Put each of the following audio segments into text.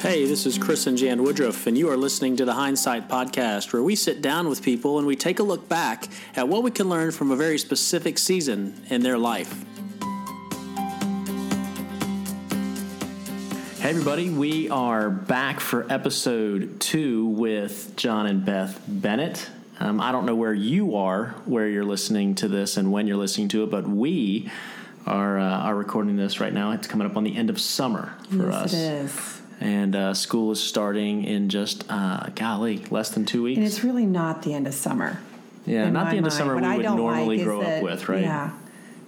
Hey, this is Chris and Jan Woodruff, and you are listening to the Hindsight Podcast, where we sit down with people and we take a look back at what we can learn from a very specific season in their life. Hey, everybody, we are back for episode two with John and Beth Bennett. Um, I don't know where you are, where you're listening to this, and when you're listening to it, but we are uh, are recording this right now. It's coming up on the end of summer for yes, us it is. And uh, school is starting in just uh, golly less than two weeks. And it's really not the end of summer. yeah, not the end of summer What we I would normally like grow up with, right? Yeah.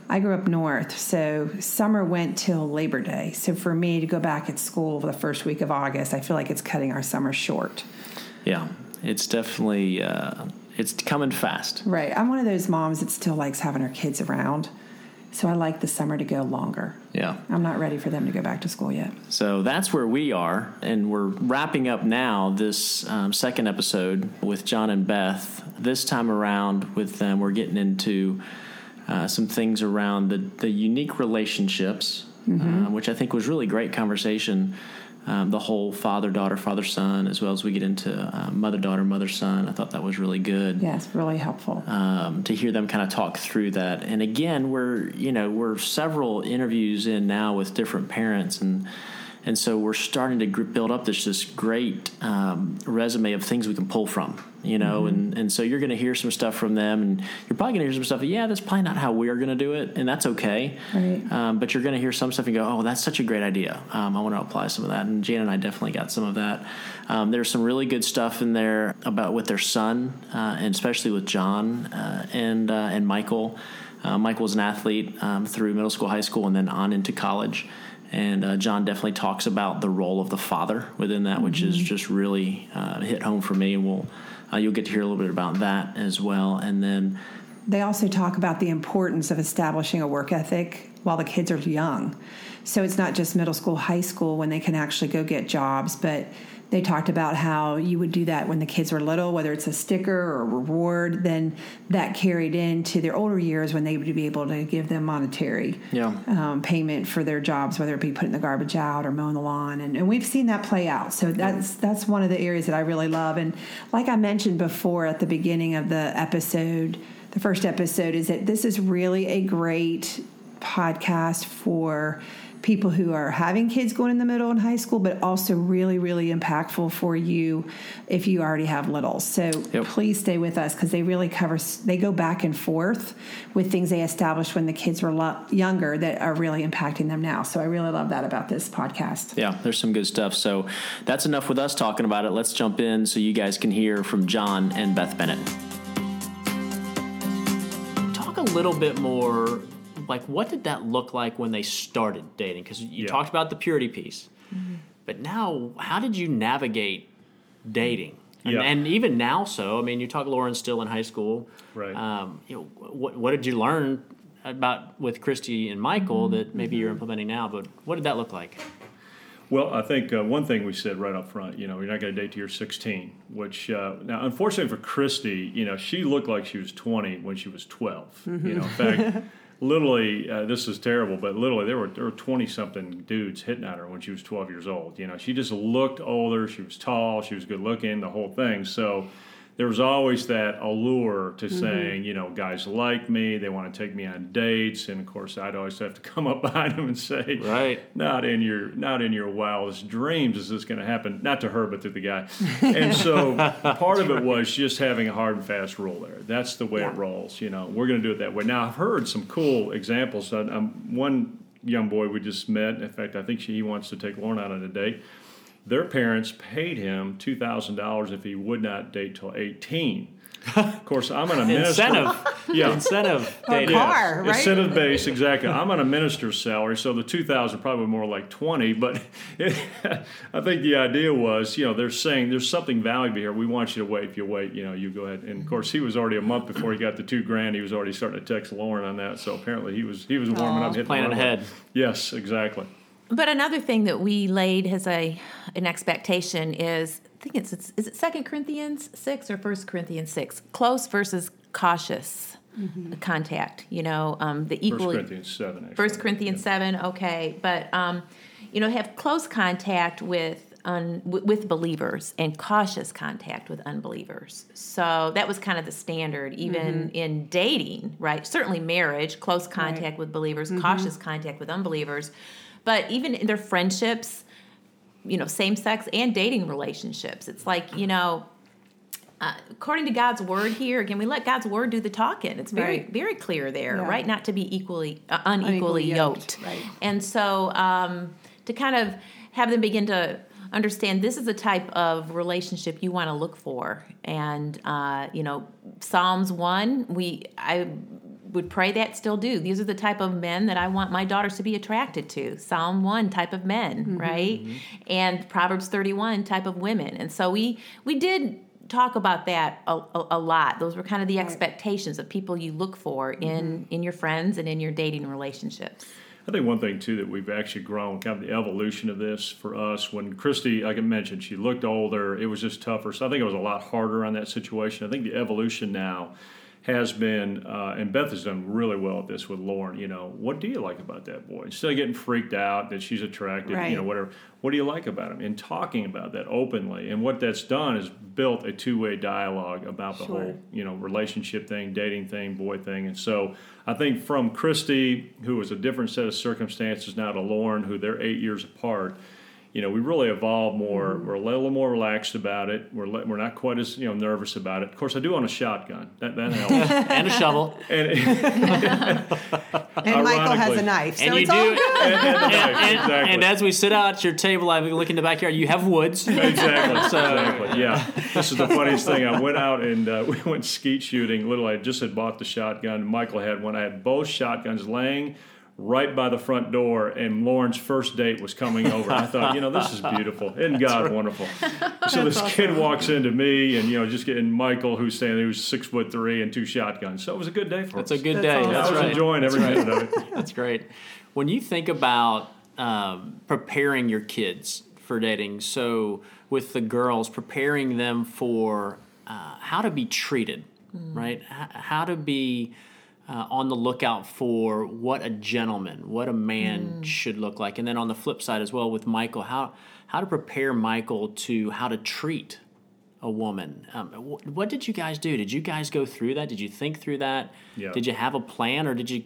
I grew up north, so summer went till Labor Day. So for me to go back at school the first week of August, I feel like it's cutting our summer short. Yeah, it's definitely uh, it's coming fast. Right. I'm one of those moms that still likes having her kids around. So I like the summer to go longer. Yeah, I'm not ready for them to go back to school yet. so that's where we are, and we're wrapping up now this um, second episode with John and Beth. This time around with them, we're getting into uh, some things around the the unique relationships, uh, which I think was really great conversation. Um, the whole father daughter father son as well as we get into uh, mother daughter mother son i thought that was really good Yes, really helpful. um, to hear them kind of talk through that. And again, we're you know we're several interviews in now with different parents, and and so we're starting to gr- build up this this great um, resume of things we can pull from. You know, and, and so you're going to hear some stuff from them, and you're probably going to hear some stuff. that, Yeah, that's probably not how we're going to do it, and that's okay. Right. Um, but you're going to hear some stuff and go, "Oh, that's such a great idea. Um, I want to apply some of that." And Jan and I definitely got some of that. Um, there's some really good stuff in there about with their son, uh, and especially with John uh, and uh, and Michael. Uh, Michael was an athlete um, through middle school, high school, and then on into college. And uh, John definitely talks about the role of the father within that, which is just really uh, hit home for me. And we'll uh, you'll get to hear a little bit about that as well. And then They also talk about the importance of establishing a work ethic while the kids are young. So it's not just middle school, high school when they can actually go get jobs, but they talked about how you would do that when the kids were little, whether it's a sticker or a reward, then that carried into their older years when they would be able to give them monetary Yeah. um, payment for their jobs, whether it be putting the garbage out or mowing the lawn, and, and we've seen that play out. So that's that's one of the areas that I really love. And like I mentioned before at the beginning of the episode, the first episode is that this is really a great podcast for people who are having kids going in the middle and high school, but also really, really impactful for you if you already have littles. So Yep. please stay with us because they really cover, they go back and forth with things they established when the kids were lo- younger that are really impacting them now. So I really love that about this podcast. Yeah, there's some good stuff. So that's enough with us talking about it. Let's jump in so you guys can hear from John and Beth Bennett. Talk a little bit more like what did that look like when they started dating? Because you Yeah. talked about the purity piece, but now how did you navigate dating? And, Yeah. and even now, so I mean, you talk Lauren's still in high school, Right. Um, you know, what what did you learn about with Christy and Michael that maybe you're implementing now? But what did that look like? Well, I think uh, one thing we said right up front, you know, you're not going to date till you're 16. Which uh, now, unfortunately for Christy, you know, she looked like she was 20 when she was 12. You know, in fact, literally, uh, this is terrible, but literally, there were there were 20 something dudes hitting at her when she was 12 years old. You know, she just looked older. She was tall. She was good looking. The whole thing. So. There was always that allure to saying, you know, guys like me, they want to take me on dates, and of course, I'd always have to come up behind them and say, Right. not in your not in your wildest dreams is this going to happen. Not to her but to the guy. And so part of it was just having a hard and fast rule there. That's the way it rolls you know. We're going to do it that way. Now i've heard some cool examples. Uh, um, one young boy we just met in fact i think she, he wants to take lauren out on a date their parents paid him $2000 if he would not date till 18 of course i'm an minister Incentive. yeah Incentive Or dating. car, right? Incentive base, exactly. I'm on a minister's salary, so the 2000 probably more like 20. But it, I think the idea was, you know, they're saying there's something valuable here. We want you to wait. If you wait, you know, you go ahead. And of course, he was already a month before he got the two grand. He was already starting to text Lauren on that. So apparently, he was he was warming Aw. up, hitting Planning ahead. Yes, exactly. But another thing that we laid as a an expectation is I think it's, it's is it Second Corinthians six or First Corinthians six? Close versus cautious contact. You know, um, the First equally Corinthians seven. Actually. First Corinthians seven, okay, but um, you know, have close contact with un, with believers and cautious contact with unbelievers. So that was kind of the standard, even mm-hmm. in dating, right? Certainly marriage, close contact right. with believers, mm-hmm. cautious contact with unbelievers, but even in their friendships, you know, same sex and dating relationships. It's like you know. Uh, according to God's word here, again, we let God's word do the talking. It's very, right. very clear there, yeah. right? Not to be equally uh, unequally, unequally yoked. yoked. Right. And so, um, to kind of have them begin to understand this is the type of relationship you want to look for and uh, you know psalms 1 we i would pray that still do these are the type of men that i want my daughters to be attracted to psalm 1 type of men mm-hmm. right mm-hmm. and proverbs 31 type of women and so we we did talk about that a, a, a lot those were kind of the right. expectations of people you look for in mm-hmm. in your friends and in your dating relationships I think one thing too that we've actually grown, kind of the evolution of this for us. When Christy, like I mentioned, she looked older. It was just tougher. So I think it was a lot harder on that situation. I think the evolution now has been, uh, and Beth has done really well at this with Lauren. You know, what do you like about that boy? Instead of getting freaked out that she's attracted, right. you know, whatever. What do you like about him? And talking about that openly, and what that's done is built a two-way dialogue about the sure. whole, you know, relationship thing, dating thing, boy thing. And so I think from Christy, who was a different set of circumstances, now to Lauren, who they're eight years apart you know, we really evolved more. Mm-hmm. We're a little more relaxed about it. We're we're not quite as you know nervous about it. Of course, I do own a shotgun. That that helps. and a shovel. And, and Michael has a knife. So and you do. And, and, and, exactly. and, as we sit out at your table, I look in the backyard. You have woods. Exactly. so. Exactly. Yeah. This is the funniest thing. I went out and uh, we went skeet shooting. Little, I just had bought the shotgun. Michael had one. I had both shotguns laying right by the front door, and Lauren's first date was coming over. I thought, you know, this is beautiful. Isn't God right. wonderful? So this awesome. kid walks into me, and you know, just getting Michael, who's standing there, who's six foot three and two shotguns. So it was a good day for That's us. That's a good day. Awesome. That's I was right. enjoying every minute of it. That's great. When you think about um, preparing your kids for dating, so with the girls, preparing them for uh, how to be treated, mm. right? H- how to be uh, on the lookout for what a gentleman, what a man mm. should look like, and then on the flip side as well with Michael, how how to prepare Michael to how to treat a woman. Um, wh- what did you guys do? Did you guys go through that? Did you think through that? Yeah. Did you have a plan, or did you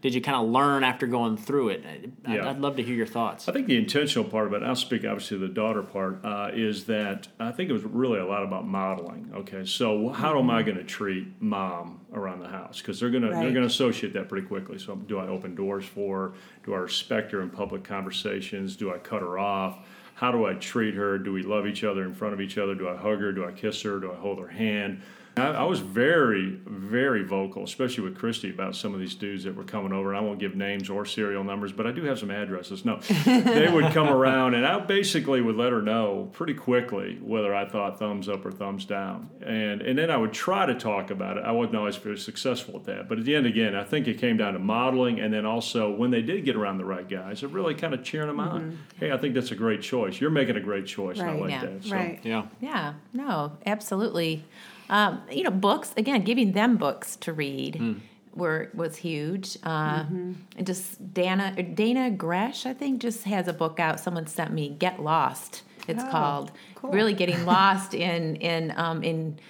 did you kind of learn after going through it? I'd, yeah. I'd love to hear your thoughts. I think the intentional part of it, I'll speak obviously the daughter part, uh, is that I think it was really a lot about modeling. Okay, so how mm-hmm. am I mm-hmm. going to treat mom around the house? Because they're going right. to they're going to associate that pretty quickly. So do I open doors for? Do I respect her in public conversations? Do I cut her off? How do I treat her? Do we love each other in front of each other? Do I hug her? Do I kiss her? Do I hold her hand? I, I, was very, very vocal, especially with Christy, about some of these dudes that were coming over. I won't give names or serial numbers, but I do have some addresses. No, they would come around, and I basically would let her know pretty quickly whether I thought thumbs up or thumbs down, and and then I would try to talk about it. I wasn't always very successful at that, but at the end, again, I think it came down to modeling, and then also when they did get around the right guys, it really kind of cheering them mm-hmm. on. Hey, I think that's a great choice. You're making a great choice. Right, I like yeah, that. So. Right. Yeah. Yeah. No, absolutely. Um, you know, books again, giving them books to read. Mm. Were, was huge, uh, mm-hmm. and just Dannah Dannah Gresh, I think, just has a book out. Someone sent me "Get Lost." It's oh, called. Cool. Really getting lost in in um, in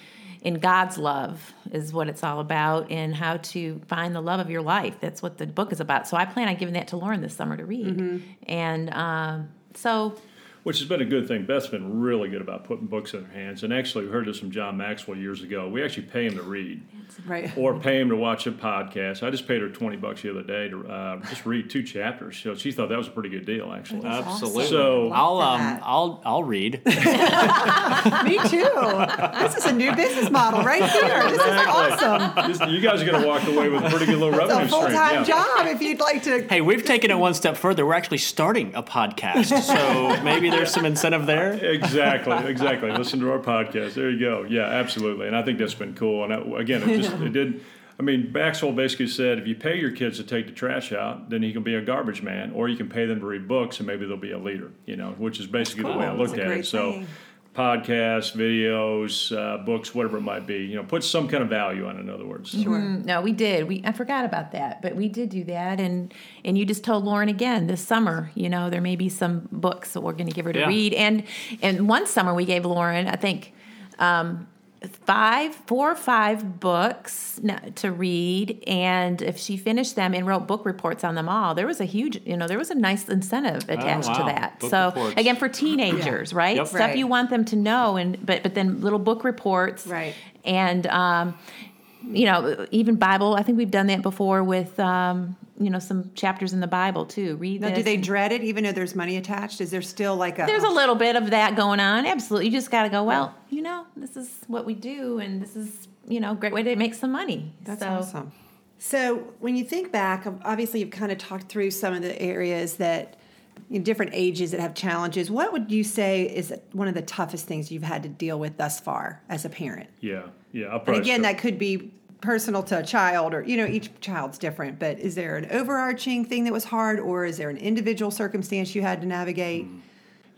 in God's love is what it's all about, and how to find the love of your life. That's what the book is about. So I plan on giving that to Lauren this summer to read, mm-hmm. and um, so which has been a good thing. Beth's been really good about putting books in her hands. And actually, we heard this from John Maxwell years ago. We actually pay him to read, right? Or pay him to watch a podcast. I just paid her twenty bucks the other day to uh, just read two chapters. So she thought that was a pretty good deal, actually. Absolutely. Awesome. So I'll um, I'll I'll read. Me too. This is a new business model right here. This exactly. is awesome. This, you guys are going to walk away with a pretty good little revenue it's a full time yeah. job if you'd like to. Hey, we've taken it one step further. We're actually starting a podcast, so maybe there's some incentive there. Exactly, exactly. Listen to our podcast. There you go. Yeah, absolutely. And I think that's been cool. And I, again, it just it did. I mean, Maxwell basically said if you pay your kids to take the trash out, then you can be a garbage man, or you can pay them to read books, and maybe they'll be a leader. You know, which is basically cool. the way I looked at it. So. Podcasts, videos, uh, books, whatever it might be. You know, put some kind of value on. it, In other words, Sure. Mm, No, we did. We I forgot about that, but we did do that, and and you just told Lauren again this summer. You know, there may be some books that we're going to give her to Yeah. read, and and one summer we gave Lauren, I think. Um, five four or five books to read and if she finished them and wrote book reports on them all there was a huge you know there was a nice incentive attached to wow. that Book so reports. again for teenagers right Yep. stuff Right. you want them to know and but but then little book reports Right. and um, you know even bible i think we've done that before with um, you know some chapters in the bible too read Now, do they dread it even though there's money attached? Is there still like a there's a little bit of that going on absolutely you just got to go well you know this is what we do and this is you know a great way to make some money That's so awesome. So when you think back, obviously you've kind of talked through some of the areas that different ages that have challenges. What would you say is one of the toughest things you've had to deal with thus far as a parent? yeah, yeah. I'll And again, that could be personal to a child or you know each child's different but is there an overarching thing that was hard or is there an individual circumstance you had to navigate mm-hmm.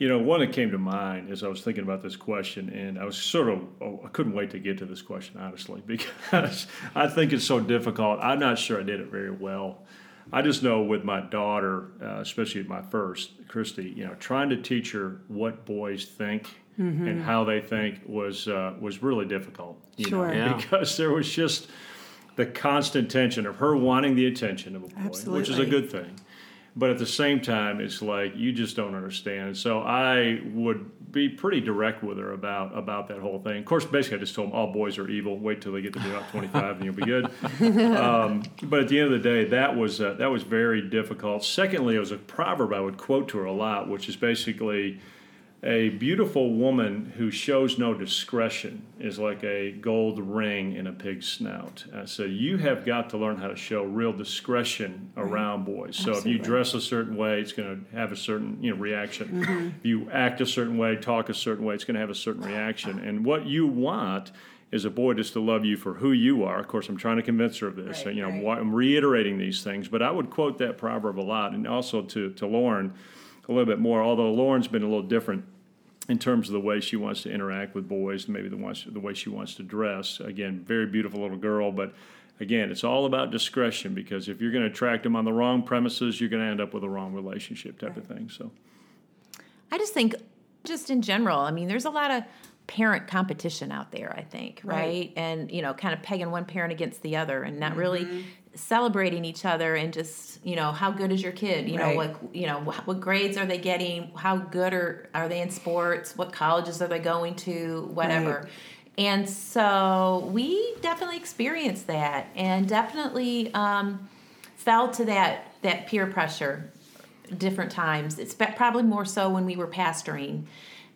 You know, one that came to mind as I was thinking about this question, and I was sort of, oh, I couldn't wait to get to this question, honestly, because I think it's so difficult. I'm not sure I did it very well. I just know with my daughter, uh, especially at my first, Christy, you know, trying to teach her what boys think and how they think was uh, was really difficult. You Sure. know, Yeah. because there was just the constant tension of her wanting the attention of a boy, which is a good thing. But at the same time, it's like you just don't understand. So I would be pretty direct with her about about that whole thing. Of course, basically, I just told them all boys are evil. Wait till they get to be about twenty five, and you'll be good. Um, but at the end of the day, that was uh, that was very difficult. Secondly, it was a proverb I would quote to her a lot, which is basically. A beautiful woman who shows no discretion is like a gold ring in a pig's snout. Uh, so you have got to learn how to show real discretion around boys. So if you dress a certain way, it's going to have a certain you know reaction. If you act a certain way, talk a certain way, it's going to have a certain reaction. And what you want is a boy just to love you for who you are. Of course, I'm trying to convince her of this. Right, So, you know, right. I'm reiterating these things, but I would quote that proverb a lot, and also to to Lauren a little bit more. Although Lauren's been a little different in terms of the way she wants to interact with boys, maybe the wants the way she wants to dress. Again, very beautiful little girl, but again, it's all about discretion because if you're going to attract them on the wrong premises, you're going to end up with a wrong relationship type of thing. So. I just think, just in general, I mean, there's a lot of parent competition out there, I think, right? Right. And, you know, kind of pegging one parent against the other and not really Mm-hmm. Celebrating each other and just, you know, how good is your kid? You Right. know, what, you know, what, what grades are they getting? How good are, are they in sports? What colleges are they going to? Whatever. Right. And so we definitely experienced that and definitely um, fell to that, that peer pressure different times. It's probably more so when we were pastoring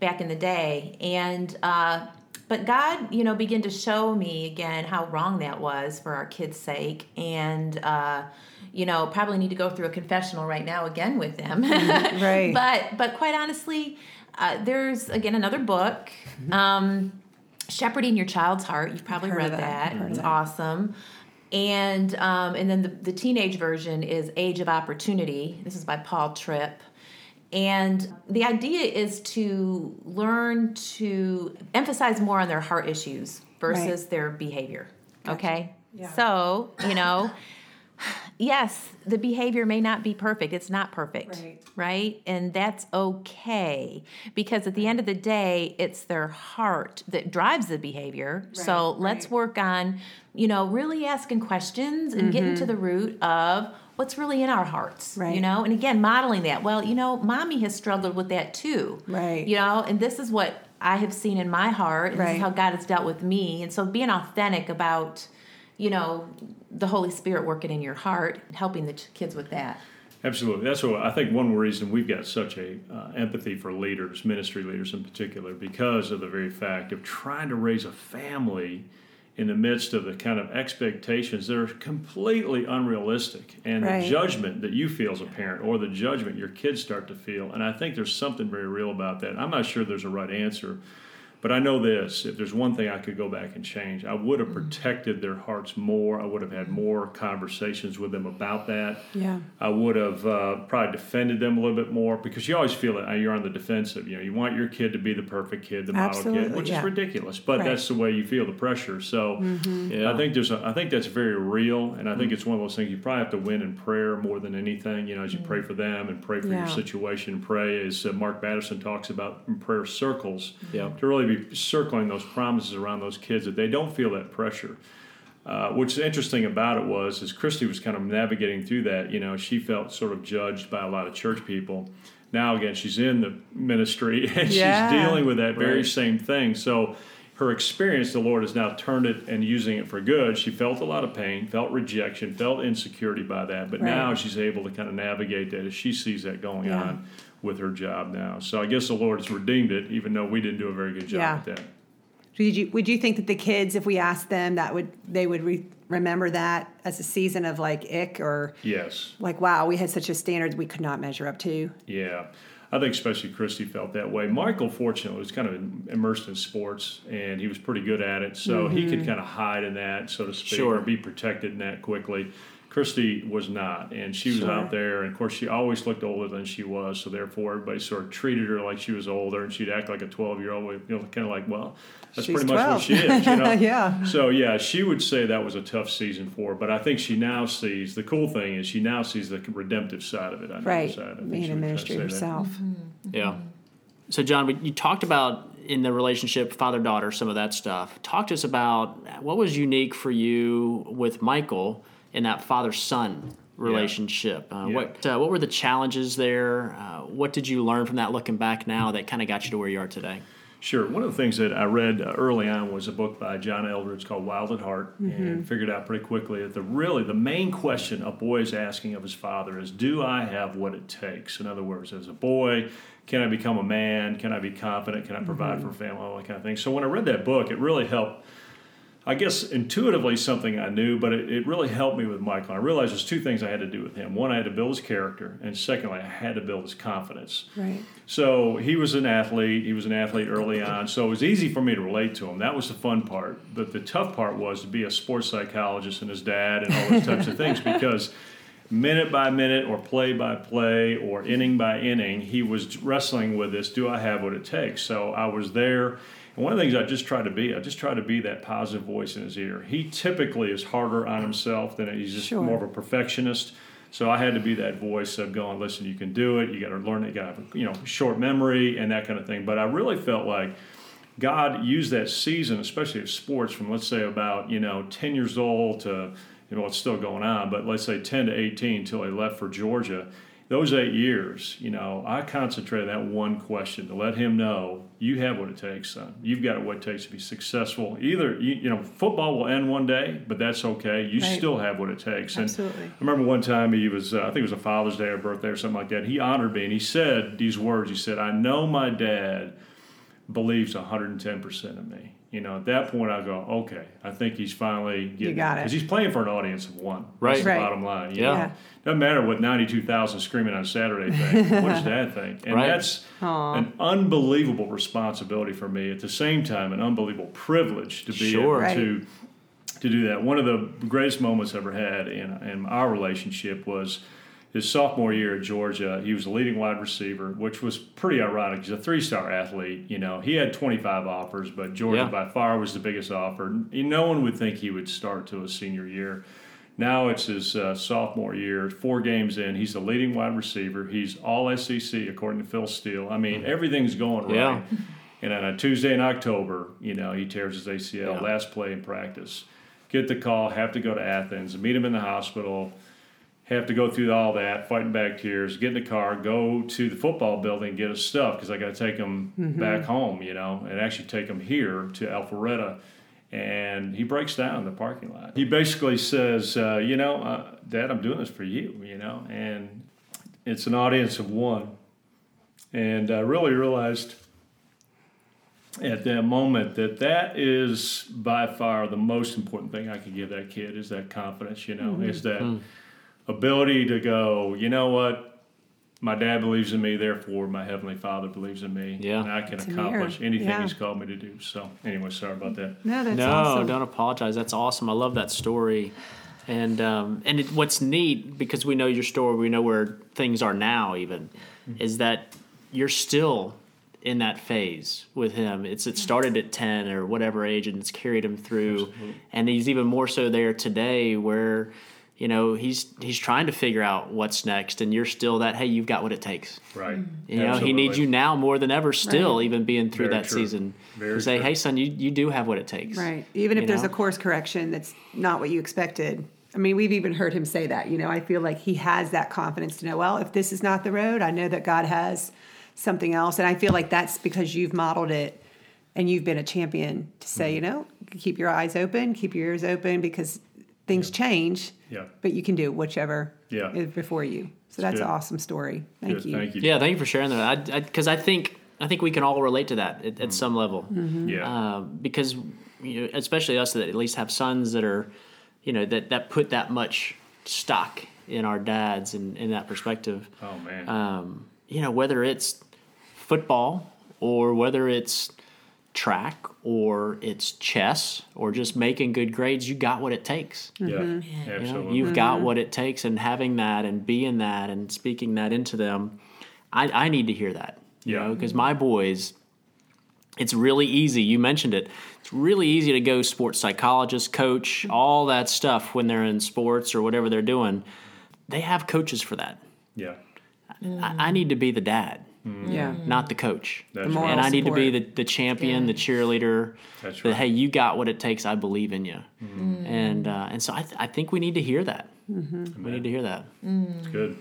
back in the day. And uh, but God, you know, began to show me again how wrong that was for our kids' sake, and uh, you know, probably need to go through a confessional right now again with them. Right. but but quite honestly, uh, there's again another book. Um, Shepherding Your Child's Heart. You've probably read that. that. It's that. awesome. And um, and then the, the teenage version is Age of Opportunity. This is by Paul Tripp. And the idea is to learn to emphasize more on their heart issues versus Right. their behavior. Okay? Yeah. So, you know, yes, the behavior may not be perfect. It's not perfect. Right. Right? And that's okay because at the end of the day, it's their heart that drives the behavior. so let's right. work on, you know, really asking questions and getting to mm-hmm. the root of what's really in our hearts. right You. Know, and again, modeling that. Well, you know, mommy has struggled with that too. Right. You know, and this is what I have seen in my heart, and this Right. is how God has dealt with me. And so being authentic about, you know, the Holy Spirit working in your heart, helping the ch- kids with that. Absolutely. That's what I think. One reason we've got such a uh, empathy for leaders, ministry leaders in particular, because of the very fact of trying to raise a family in the midst of the kind of expectations that are completely unrealistic, and Right. the judgment that you feel as a parent, or the judgment your kids start to feel. And I think there's something very real about that. I'm not sure there's a right answer. But I know this: if there's one thing I could go back and change, I would have protected their hearts more. I would have had more conversations with them about that. Yeah. I would have uh, probably defended them a little bit more because you always feel that you're on the defensive. You know, you want your kid to be the perfect kid, the model Absolutely, kid, which yeah. is ridiculous, but Right. that's the way you feel the pressure. So Yeah. I think there's a, I think that's very real, and I Mm-hmm. think it's one of those things you probably have to win in prayer more than anything. You know, as you pray for them and pray for Yeah. your situation, and pray as uh, Mark Batterson talks about in prayer circles. Yeah. To really be circling those promises around those kids that they don't feel that pressure. Uh, what's interesting about it was, as Christy was kind of navigating through that, you know, she felt sort of judged by a lot of church people. Now, again, she's in the ministry and Yeah. she's dealing with that very Right. same thing. So, her experience, the Lord has now turned it and using it for good. She felt a lot of pain, felt rejection, felt insecurity by that, but Right. now she's able to kind of navigate that as she sees that going Yeah. on with her job now. So, I guess the Lord has redeemed it, even though we didn't do a very good job Yeah. at that. Would you would you think that the kids, if we asked them, that would they would re- remember that as a season of like ick or Yes. like wow, we had such a standard we could not measure up to? Yeah, I think especially Christy felt that way. Michael, fortunately, was kind of immersed in sports, and he was pretty good at it, so he could mm-hmm. kind of hide in that, so to speak, Sure. or be protected in that quickly. Christy was not, and she was Sure. out there, and of course, she always looked older than she was, so therefore, everybody sort of treated her like she was older, and she'd act like a twelve-year-old, you know, kind of like, well, that's She's pretty much what she is, you know. Yeah. So yeah, she would say that was a tough season for her, but I think she now sees the cool thing is she now sees the redemptive side of it. On the other Right, side. I think being she a would try to ministry say that. herself. Mm-hmm. Mm-hmm. Yeah. So, John, you talked about in the relationship father daughter some of that stuff. Talk to us about what was unique for you with Michael in that father son relationship. Uh, Yeah. What uh, what were the challenges there? Uh, what did you learn from that looking back now that kind of got you to where you are today? Sure. One of the things that I read uh, early on was a book by John Eldredge called Wild at Heart, and figured out pretty quickly that the really the main question a boy is asking of his father is, "Do I have what it takes?" In other words, as a boy, can I become a man? Can I be confident? Can I provide for a family? All that kind of thing. So when I read that book, it really helped. I guess intuitively something I knew, but it, it really helped me with Michael. I realized there's two things I had to do with him. One, I had to build his character, and secondly, I had to build his confidence. Right. So he was an athlete. He was an athlete early on. So it was easy for me to relate to him. That was the fun part. But the tough part was to be a sports psychologist and his dad and all those types of things because minute by minute or play by play or inning by inning, he was wrestling with this do I have what it takes? So I was there. And one of the things I just try to be, I just try to be that positive voice in his ear. He typically is harder on himself than he's just Sure. more of a perfectionist. So I had to be that voice of going, listen, you can do it. You got to learn it. You got to have, you know, short memory and that kind of thing. But I really felt like God used that season, especially of sports, from let's say about you know 10 years old to you know it's still going on, but let's say 10 to 18 until he left for Georgia. Those eight years, you know, I concentrated that one question to let him know you have what it takes, son. You've got what it takes to be successful. Either you, you know, football will end one day, but that's okay. You Right. still have what it takes. And Absolutely. I remember one time he was, uh, I think it was a Father's Day or birthday or something like that. He honored me and he said these words. He said, "I know my dad believes 110% of me." You know, at that point, I go, "Okay, I think he's finally getting got it. because he's playing for an audience of one. Right. That's the bottom line. you Yeah. know? Yeah. Doesn't matter what 92,000 screaming on Saturday think. what does Dad think? And Right. that's an unbelievable responsibility for me. At the same time, an unbelievable privilege to be Sure. able Right. to to do that. One of the greatest moments I ever had in, in our relationship was his sophomore year at Georgia. He was a leading wide receiver, which was pretty ironic. He's a three star athlete. You know, he had 25 offers, but Georgia Yeah. by far was the biggest offer. No one would think he would start to a senior year. Now it's his uh, sophomore year, four games in. He's the leading wide receiver. He's all SEC, according to Phil Steele. I mean, everything's going Yeah. right. And on a Tuesday in October, you know, he tears his ACL, Yeah. last play in practice. Get the call, have to go to Athens, meet him in the hospital, have to go through all that, fighting back tears, get in the car, go to the football building, get his stuff because I got to take him back home, you know, and actually take him here to Alpharetta. And he breaks down in the parking lot. He basically says, uh, You know, uh, Dad, I'm doing this for you, you know, and it's an audience of one. And I really realized at that moment that that is by far the most important thing I could give that kid is that confidence, you know, is that ability to go, you know what, my dad believes in me, therefore my heavenly Father believes in me. Yeah. and I can a accomplish anything Yeah. He's called me to do. So, anyway, sorry about that. No, that's no, awesome. don't apologize. That's awesome. I love that story. And um, and it, what's neat because we know your story, we know where things are now. Even is that you're still in that phase with him. It's it started at ten or whatever age, and it's carried him through. And he's even more so there today, where you know he's he's trying to figure out what's next, and you're still that. Hey, you've got what it takes. Right. You know, he needs you now more than ever. Still, even being through Very that true. season, Very to say, true. "Hey, son, you, you do have what it takes." Right. Even if You there's know? a course correction that's not what you expected. I mean, we've even heard him say that. You know, I feel like he has that confidence to know, well, if this is not the road, I know that God has something else. And I feel like that's because you've modeled it and you've been a champion to say, Mm-hmm. you know, keep your eyes open, keep your ears open because things change. Yeah. But you can do whichever Yeah. is before you. So that's good. an awesome story. Thank Good, you. Thank you. Yeah, thank you for sharing that. I because I, think I think we can all relate to that at, at some level. Yeah. Uh, because you know, especially us that at least have sons that are, you know, that that put that much stock in our dads and in that perspective. oh man. Um, you know, whether it's football or whether it's track or it's chess or just making good grades, you got what it takes. yeah. Mm-hmm. You know, Absolutely. you've got mm-hmm. what it takes, and having that and being that and speaking that into them, I, I need to hear that. You Yeah. know, because my boys, it's really easy. You mentioned it. It's really easy to go sports psychologist, coach, all that stuff when they're in sports or whatever they're doing. They have coaches for that. yeah. I, I need to be the dad, Mm. Yeah. Mm. not the coach. That's moral right. and I need to be the, the champion, the cheerleader. That's that right. hey, you got what it takes. I believe in you, mm. and uh, and so I, th- I think we need to hear that. Mm-hmm. We need to hear that. It's good.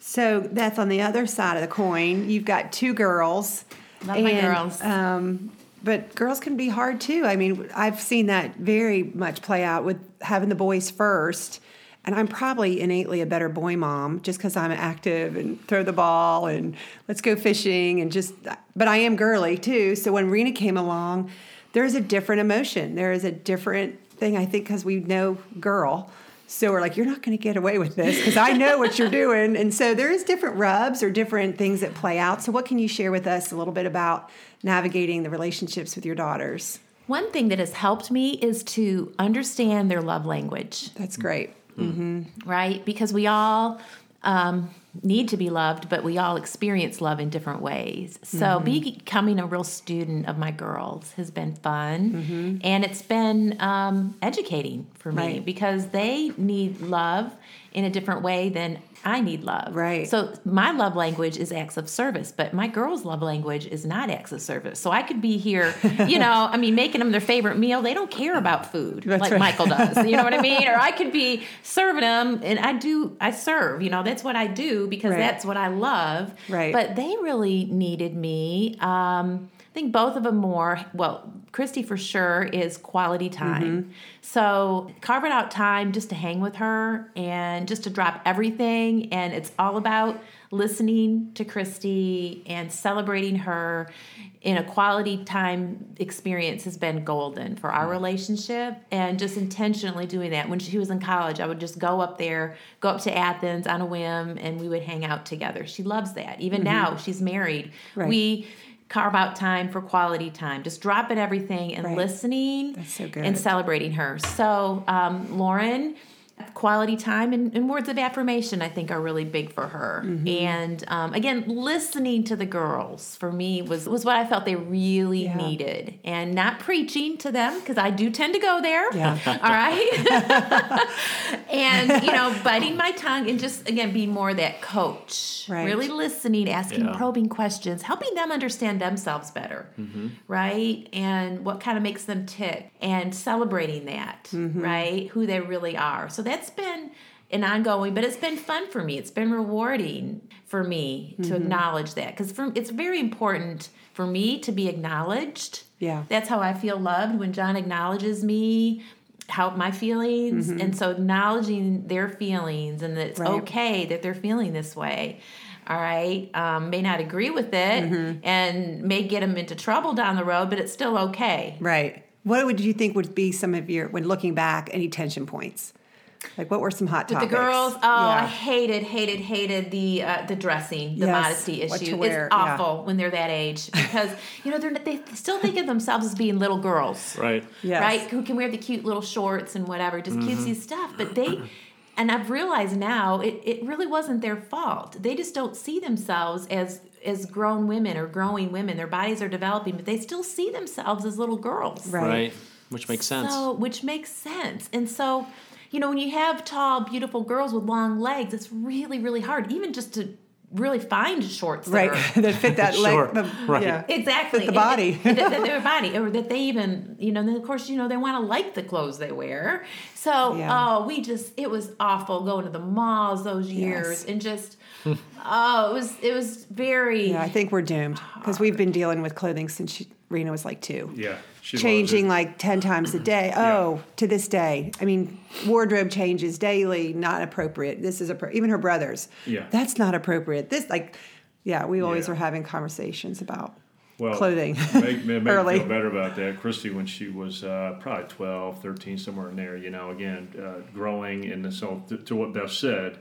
So that's on the other side of the coin. You've got two girls. Love my girls. Um, but girls can be hard too. I mean, I've seen that very much play out with having the boys first. And I'm probably innately a better boy mom just because I'm active and throw the ball and let's go fishing and just, but I am girly too. So when Rena came along, there's a different emotion. There is a different thing, I think, because we know girl. So we're like, you're not going to get away with this because I know what you're doing. And so there is different rubs or different things that play out. So what can you share with us a little bit about navigating the relationships with your daughters? One thing that has helped me is to understand their love language. That's great. Right? Because we all um, need to be loved, but we all experience love in different ways. So becoming a real student of my girls has been fun, and it's been um, educating for me Right. because they need love in a different way than I need love. Right. So my love language is acts of service, but my girls' love language is not acts of service. So I could be here, you know, I mean, making them their favorite meal. They don't care about food That's like right. Michael does. You know what I mean? Or I could be serving them, and I do. I serve. You know, that's what I do because Right. that's what I love. Right. But they really needed me. Um, I think both of them more. Well, Christy for sure is quality time. Mm-hmm. So carving out time just to hang with her and just to drop everything. And it's all about listening to Christy and celebrating her in a quality time experience has been golden for our relationship and just intentionally doing that when she was in college i would just go up there go up to athens on a whim and we would hang out together she loves that even now she's married Right. we carve out time for quality time just dropping everything and Right. listening That's so good. and celebrating her so um, lauren quality time and, and words of affirmation i think are really big for her Mm-hmm. and um, again listening to the girls for me was was what i felt they really Yeah. needed and not preaching to them because i do tend to go there Yeah. all right and you know biting my tongue and just again being more that coach Right. really listening asking Yeah. probing questions helping them understand themselves better right and what kind of makes them tick and celebrating that right who they really are so that's been an ongoing but it's been fun for me it's been rewarding for me to mm-hmm. acknowledge that because it's very important for me to be acknowledged Yeah. that's how I feel loved when John acknowledges me, how my feelings, mm-hmm. and so acknowledging their feelings and that it's Right. okay that they're feeling this way. All right, um, may not agree with it mm-hmm. and may get them into trouble down the road, but it's still okay. Right. What would you think would be some of your, when looking back, any tension points? Like, what were some hot With topics? the girls, oh, I hated, hated, hated the uh, the dressing, the Yes, modesty what to issue. wear, It's yeah. awful when they're that age because you know they're they still think of themselves as being little girls, Right. Yes. right? Who can wear the cute little shorts and whatever, just cutesy stuff. But they, and I've realized now, it, it really wasn't their fault. They just don't see themselves as as grown women or growing women. Their bodies are developing, but they still see themselves as little girls. Right. Right. Which makes sense. So, which makes sense. And so, you know, when you have tall, beautiful girls with long legs, it's really, really hard, even just to really find shorts that Right. are that fit that Sure. leg. The, Right. Yeah. Exactly. Fit the body. And- and their body, or that they even, you know, and then of course, you know, they want to like the clothes they wear. So, Yeah. oh, we just, it was awful going to the malls those years Yes. and just, oh, it was, it was very, Yeah, I think we're doomed because we've been dealing with clothing since she, Rena was like two. Yeah, she changing like 10 times a day. Oh, to this day. I mean, wardrobe changes daily, not appropriate. This is appro- even her brothers. Yeah. That's not appropriate. This like yeah, we always Yeah. are having conversations about well, clothing. Make, make me early. feel better about that. Christy, when she was uh, probably 12, 13, somewhere in there, you know, again, uh, growing, and so to, to what Beth said.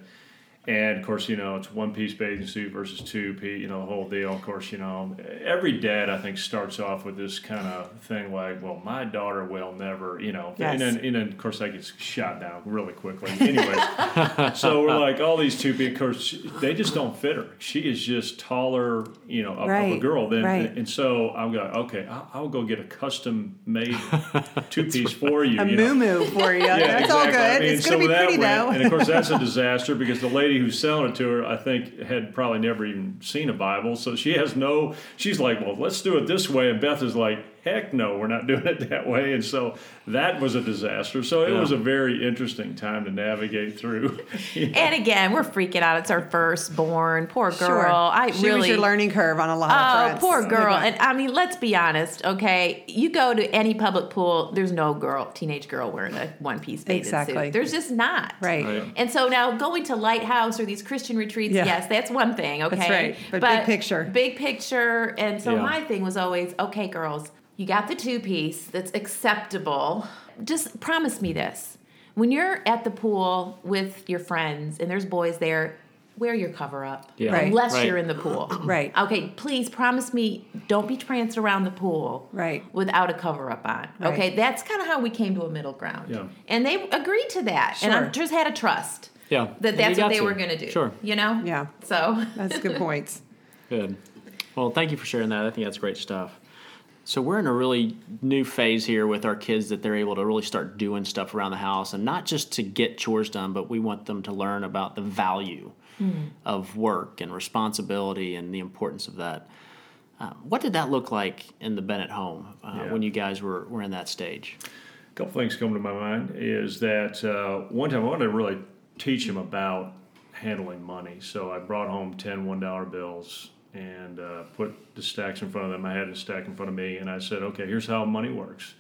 And of course, you know, it's one piece bathing suit versus two piece, you know, the whole deal. Of course, you know, every dad, I think, starts off with this kind of thing like, well, my daughter will never, you know. Yes. And, then, and then, of course, that gets shot down really quickly. Anyways, so we're like, all these two piece, of course, they just don't fit her. She is just taller, you know, of, of a girl. Than, right. and so I'm going, okay, I'll, I'll go get a custom made two piece for you. a you moo for you. Yeah, that's all exactly. good. I mean, it's so going to be that pretty went- though. And of course, that's a disaster because the lady who's selling it to her, I think, had probably never even seen a Bible. So she has no. She's like, well, let's do it this way. And Beth is like, heck no, we're not doing it that way. And so that was a disaster. So it Yeah. was a very interesting time to navigate through. and again, we're freaking out. It's our firstborn. Poor girl. Sure. I she really was your learning curve on a lot of things. Oh, fronts. poor girl. God. And I mean, let's be honest, okay? You go to any public pool, there's no girl, teenage girl wearing a one piece bathing Exactly. suit. There's just not. right. Right. And so now going to Lighthouse or these Christian retreats, Yeah. yes, that's one thing, okay? right. But big picture. Big picture. And so Yeah. my thing was always, okay, girls, you got the two piece that's acceptable. Just promise me this. When you're at the pool with your friends and there's boys there, wear your cover up. Yeah. Right. Unless Right. you're in the pool. Right. Okay, please promise me don't be tranced around the pool Right. without a cover up on. Right. Okay, that's kind of how we came to a middle ground. Yeah. And they agreed to that. And I just had a trust Yeah. that that's what they to. were going to do. Sure. You know? Yeah. So, That's good points. Good. Well, thank you for sharing that. I think that's great stuff. So we're in a really new phase here with our kids that they're able to really start doing stuff around the house and not just to get chores done, but we want them to learn about the value of work and responsibility and the importance of that. Uh, what did that look like in the Bennett home uh, Yeah. when you guys were, were in that stage? A couple things come to my mind is that uh, one time I wanted to really teach him about handling money. So I brought home 10 $1 bills and uh, put the stacks in front of them. I had a stack in front of me, and I said, okay, here's how money works.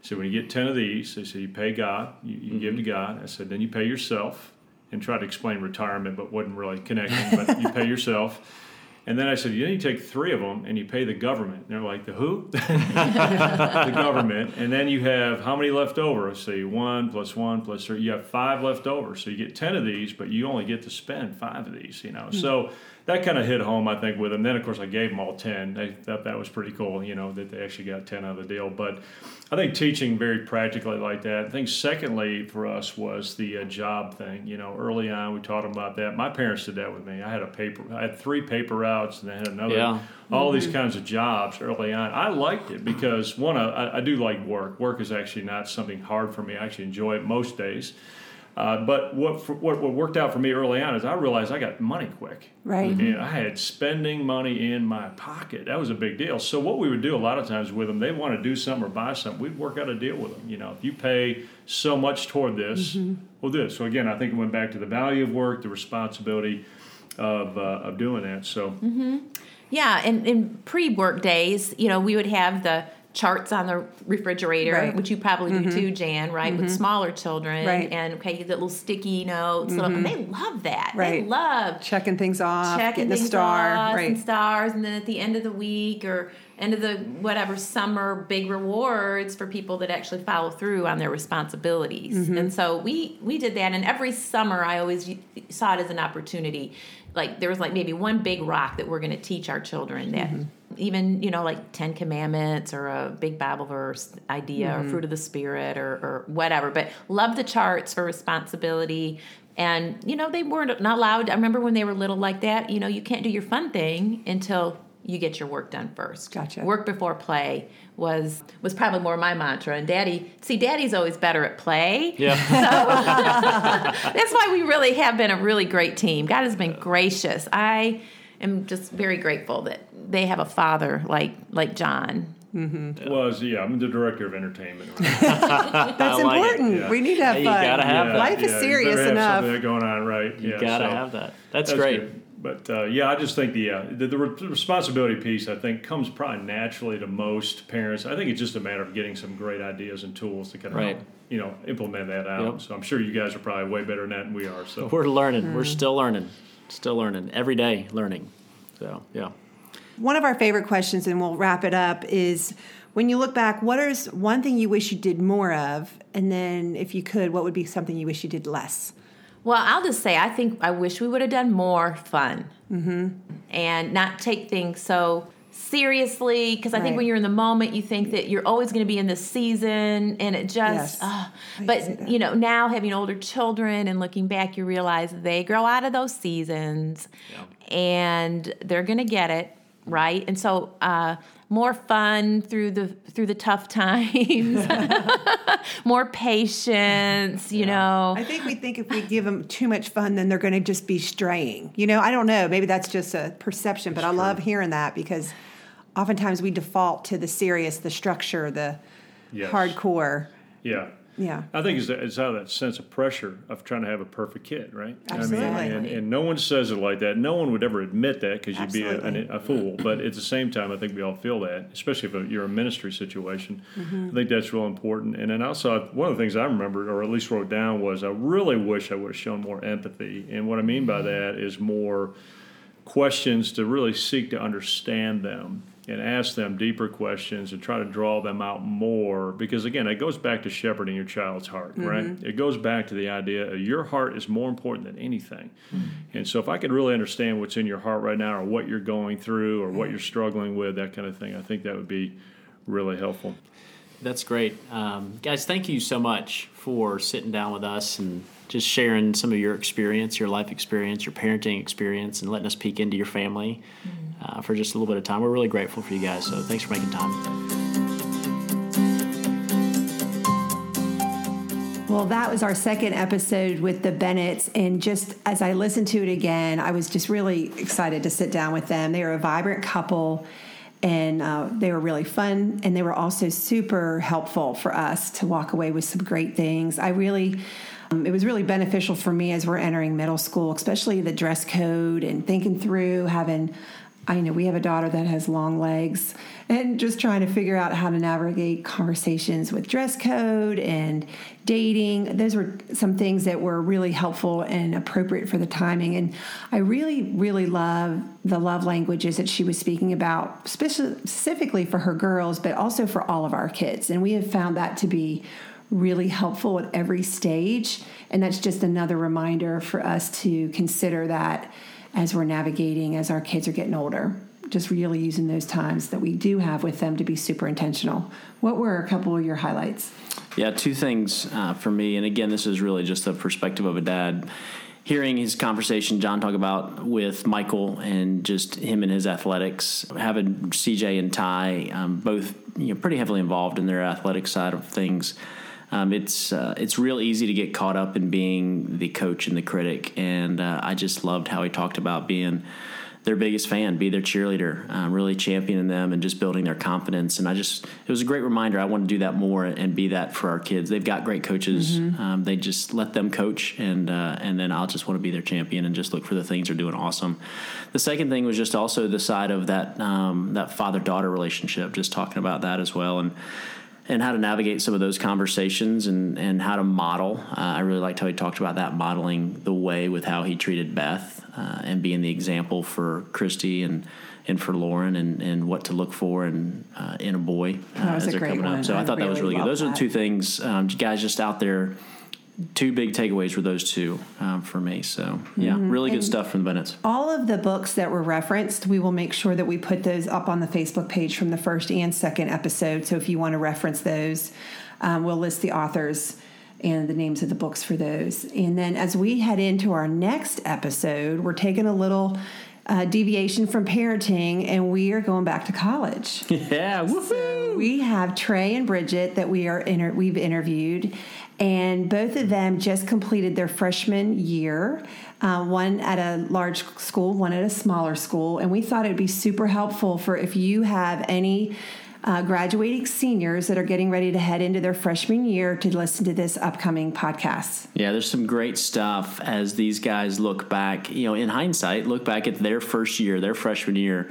So when you get 10 of these, they say you pay God, you, you give to God. I said, then you pay yourself and try to explain retirement, but wasn't really connecting, but you pay yourself. And then I said, then you take three of them and you pay the government. And they're like, the who? the government, and then you have how many left over? I say one plus one plus three. You have five left over, so you get ten of these, but you only get to spend five of these. You know, so that kind of hit home, I think, with them. Then, of course, I gave them all ten. They thought that was pretty cool. You know, that they actually got ten out of the deal. But I think teaching very practically like that. I think secondly for us was the uh, job thing. You know, early on we taught them about that. My parents did that with me. I had a paper. I had three paper routes, and I had another Yeah. all these kinds of jobs early on. I liked it because one, I, I do like work. Work is actually not something hard for me. I actually enjoy it most days. Uh, but what, for, what what worked out for me early on is I realized I got money quick. Right. And I had spending money in my pocket. That was a big deal. So what we would do a lot of times with them, they want to do something or buy something. We'd work out a deal with them. You know, if you pay so much toward this, we'll do it. So again, I think it went back to the value of work, the responsibility of uh, of doing that. So. yeah, and in pre work days, you know, we would have the charts on the refrigerator, Right. which you probably do mm-hmm. too, Jan, right? With mm-hmm. smaller children, Right. and okay, you get little sticky notes, little, and they love that. They love Checking things off, checking getting the star. right. and stars, and then at the end of the week or end of the whatever summer, big rewards for people that actually follow through on their responsibilities. Mm-hmm. And so we we did that, and every summer I always saw it as an opportunity. Like there was like maybe one big rock that we're going to teach our children that. Mm-hmm. Even you know like Ten Commandments or a big Bible verse idea Mm-hmm. or fruit of the spirit or, or whatever, but love the charts for responsibility and you know they weren't not allowed i remember when they were little like that you know you can't do your fun thing until you get your work done first Gotcha. work before play was was probably more my mantra and daddy see daddy's always better at play Yeah. So that's why we really have been a really great team god has been gracious i am just very grateful that they have a father like like john mm-hmm. Was yeah, I'm the director of entertainment. That's I like important. Yeah. We need to have Hey, you gotta have Yeah, that. Life is yeah, you serious better have enough. something going on, right? You yeah, gotta so have that. That's, great. good. But uh, yeah, I just think the, uh, the the responsibility piece I think comes probably naturally to most parents. I think it's just a matter of getting some great ideas and tools to kind of Right. help, you know implement that out. Yep. So I'm sure you guys are probably way better than that than we are. So We're learning. Mm. We're still learning. Still learning. Every day learning. So, yeah. One of our favorite questions, and we'll wrap it up, is when you look back, what is one thing you wish you did more of? And then, if you could, what would be something you wish you did less? Well, I'll just say I think I wish we would have done more fun mm-hmm. and not take things so seriously. Because I think when you're in the moment, you think that you're always going to be in this season, and it just. Yes. I can see but you know, now having older children and looking back, you realize they grow out of those seasons, and they're going to get it right. And so. uh more fun through the through the tough times, more patience, you know. I think we think if we give them too much fun, then they're going to just be straying. You know, I don't know. Maybe that's just a perception, but I love hearing that because oftentimes we default to the serious, the structure, the Yes. hardcore. yeah. Yeah. I think it's, it's out of that sense of pressure of trying to have a perfect kid, right? Absolutely. I mean, and, and no one says it like that. No one would ever admit that because you'd be a, Absolutely. a, fool. But at the same time, I think we all feel that, especially if you're a ministry situation. Mm-hmm. I think that's real important. And then also, one of the things I remembered, or at least wrote down, was I really wish I would have shown more empathy. And what I mean by that is more questions to really seek to understand them and ask them deeper questions and try to draw them out more because again it goes back to shepherding your child's heart right? Mm-hmm. It goes back to the idea of your heart is more important than anything. Mm-hmm. And so if i could really understand what's in your heart right now or what you're going through or what mm-hmm. you're struggling with that kind of thing i think that would be really helpful. That's great. Um, guys, thank you so much for sitting down with us and just sharing some of your experience, your life experience, your parenting experience, and letting us peek into your family uh, for just a little bit of time. We're really grateful for you guys, so thanks for making time. Well, that was our second episode with the Bennetts. And just as I listened to it again, I was just really excited to sit down with them. They are a vibrant couple and uh, they were really fun. And they were also super helpful for us to walk away with some great things. I really. um, It was really beneficial for me as we're entering middle school, especially the dress code and thinking through having I know we have a daughter that has long legs and just trying to figure out how to navigate conversations with dress code and dating. Those were some things that were really helpful and appropriate for the timing. And I really, really love the love languages that she was speaking about, specifically for her girls, but also for all of our kids. And we have found that to be really helpful at every stage. And that's just another reminder for us to consider that as we're navigating as our kids are getting older. Just really using those times that we do have with them to be super intentional. What were a couple of your highlights? Yeah, two things uh, for me, and again, this is really just the perspective of a dad. Hearing his conversation, John talk about with Michael and just him and his athletics, having CJ and Ty um, both you know pretty heavily involved in their athletic side of things. Um, it's uh, it's real easy to get caught up in being the coach and the critic, and uh, I just loved how he talked about being their biggest fan, be their cheerleader, um, really championing them and just building their confidence. And I just, it was a great reminder. I want to do that more and be that for our kids. They've got great coaches. Mm-hmm. Um, they just let them coach, and uh, and then I'll just want to be their champion and just look for the things they're doing awesome. The second thing was just also the side of that um, that father daughter relationship, just talking about that as well, and and how to navigate some of those conversations and, and how to model. Uh, I really liked how he talked about that, modeling the way with how he treated Beth uh, and being the example for Christy and and for Lauren and, and what to look for in uh, in a boy uh, as they're coming one. up. So I, I thought really that was really good. Those that. are the two things, um, guys, just out there. Two big takeaways were those two um, for me. So yeah, mm-hmm. really good and stuff from the Bennetts. All of the books that were referenced, we will make sure that we put those up on the Facebook page from the first and second episode. So if you want to reference those, um, we'll list the authors and the names of the books for those. And then as we head into our next episode, we're taking a little uh, deviation from parenting and we are going back to college. Yeah, woohoo! So we have Trey and Bridget that we are inter- we've interviewed, and both of them just completed their freshman year. Uh, one at a large school, one at a smaller school, and we thought it'd be super helpful for if you have any uh, graduating seniors that are getting ready to head into their freshman year to listen to this upcoming podcast. Yeah, there's some great stuff as these guys look back, you know, in hindsight, look back at their first year, their freshman year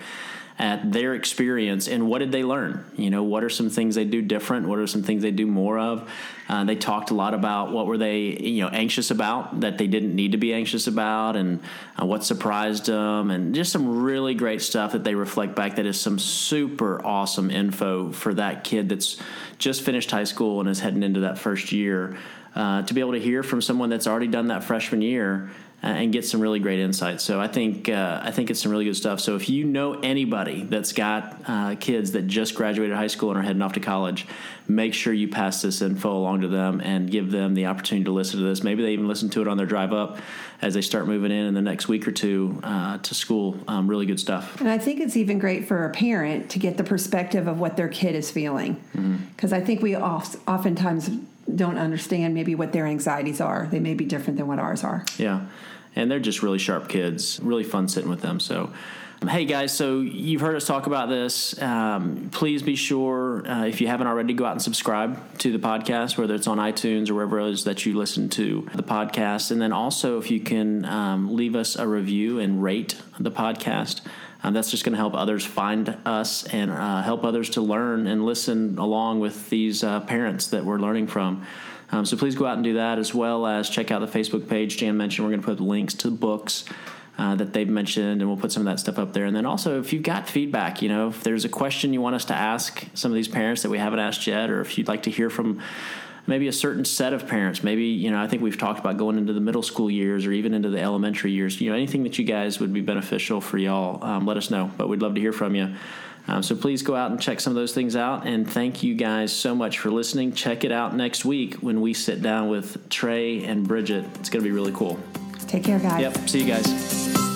at their experience and what did they learn? You know, what are some things they do different? What are some things they do more of? Uh, they talked a lot about what were they, you know, anxious about that they didn't need to be anxious about, and uh, what surprised them, and just some really great stuff that they reflect back. That is some super awesome info for that kid that's just finished high school and is heading into that first year. Uh, to be able to hear from someone that's already done that freshman year uh, and get some really great insights. So I think uh, I think it's some really good stuff. So if you know anybody that's got uh, kids that just graduated high school and are heading off to college, make sure you pass this info along to them and give them the opportunity to listen to this. Maybe they even listen to it on their drive up as they start moving in in the next week or two uh, to school. Um, really good stuff. And I think it's even great for a parent to get the perspective of what their kid is feeling, because mm-hmm. I think we oft, oftentimes don't understand maybe what their anxieties are. They may be different than what ours are. Yeah and they're just really sharp kids. Really fun sitting with them. So. Hey guys, so you've heard us talk about this. Um, please be sure, uh, if you haven't already, go out and subscribe to the podcast, whether it's on iTunes or wherever it is that you listen to the podcast. And then also, if you can um, leave us a review and rate the podcast, um, that's just going to help others find us and uh, help others to learn and listen along with these uh, parents that we're learning from. Um, so please go out and do that as well as check out the Facebook page. Jan mentioned we're going to put links to the books. Uh, that they've mentioned, and we'll put some of that stuff up there. And then also, if you've got feedback, you know, if there's a question you want us to ask some of these parents that we haven't asked yet, or if you'd like to hear from maybe a certain set of parents, maybe, you know, I think we've talked about going into the middle school years or even into the elementary years, you know, anything that you guys would be beneficial for y'all, um, let us know. But we'd love to hear from you. Um, so please go out and check some of those things out. And thank you guys so much for listening. Check it out next week when we sit down with Trey and Bridget. It's going to be really cool. Take care, guys. Yep. See you guys.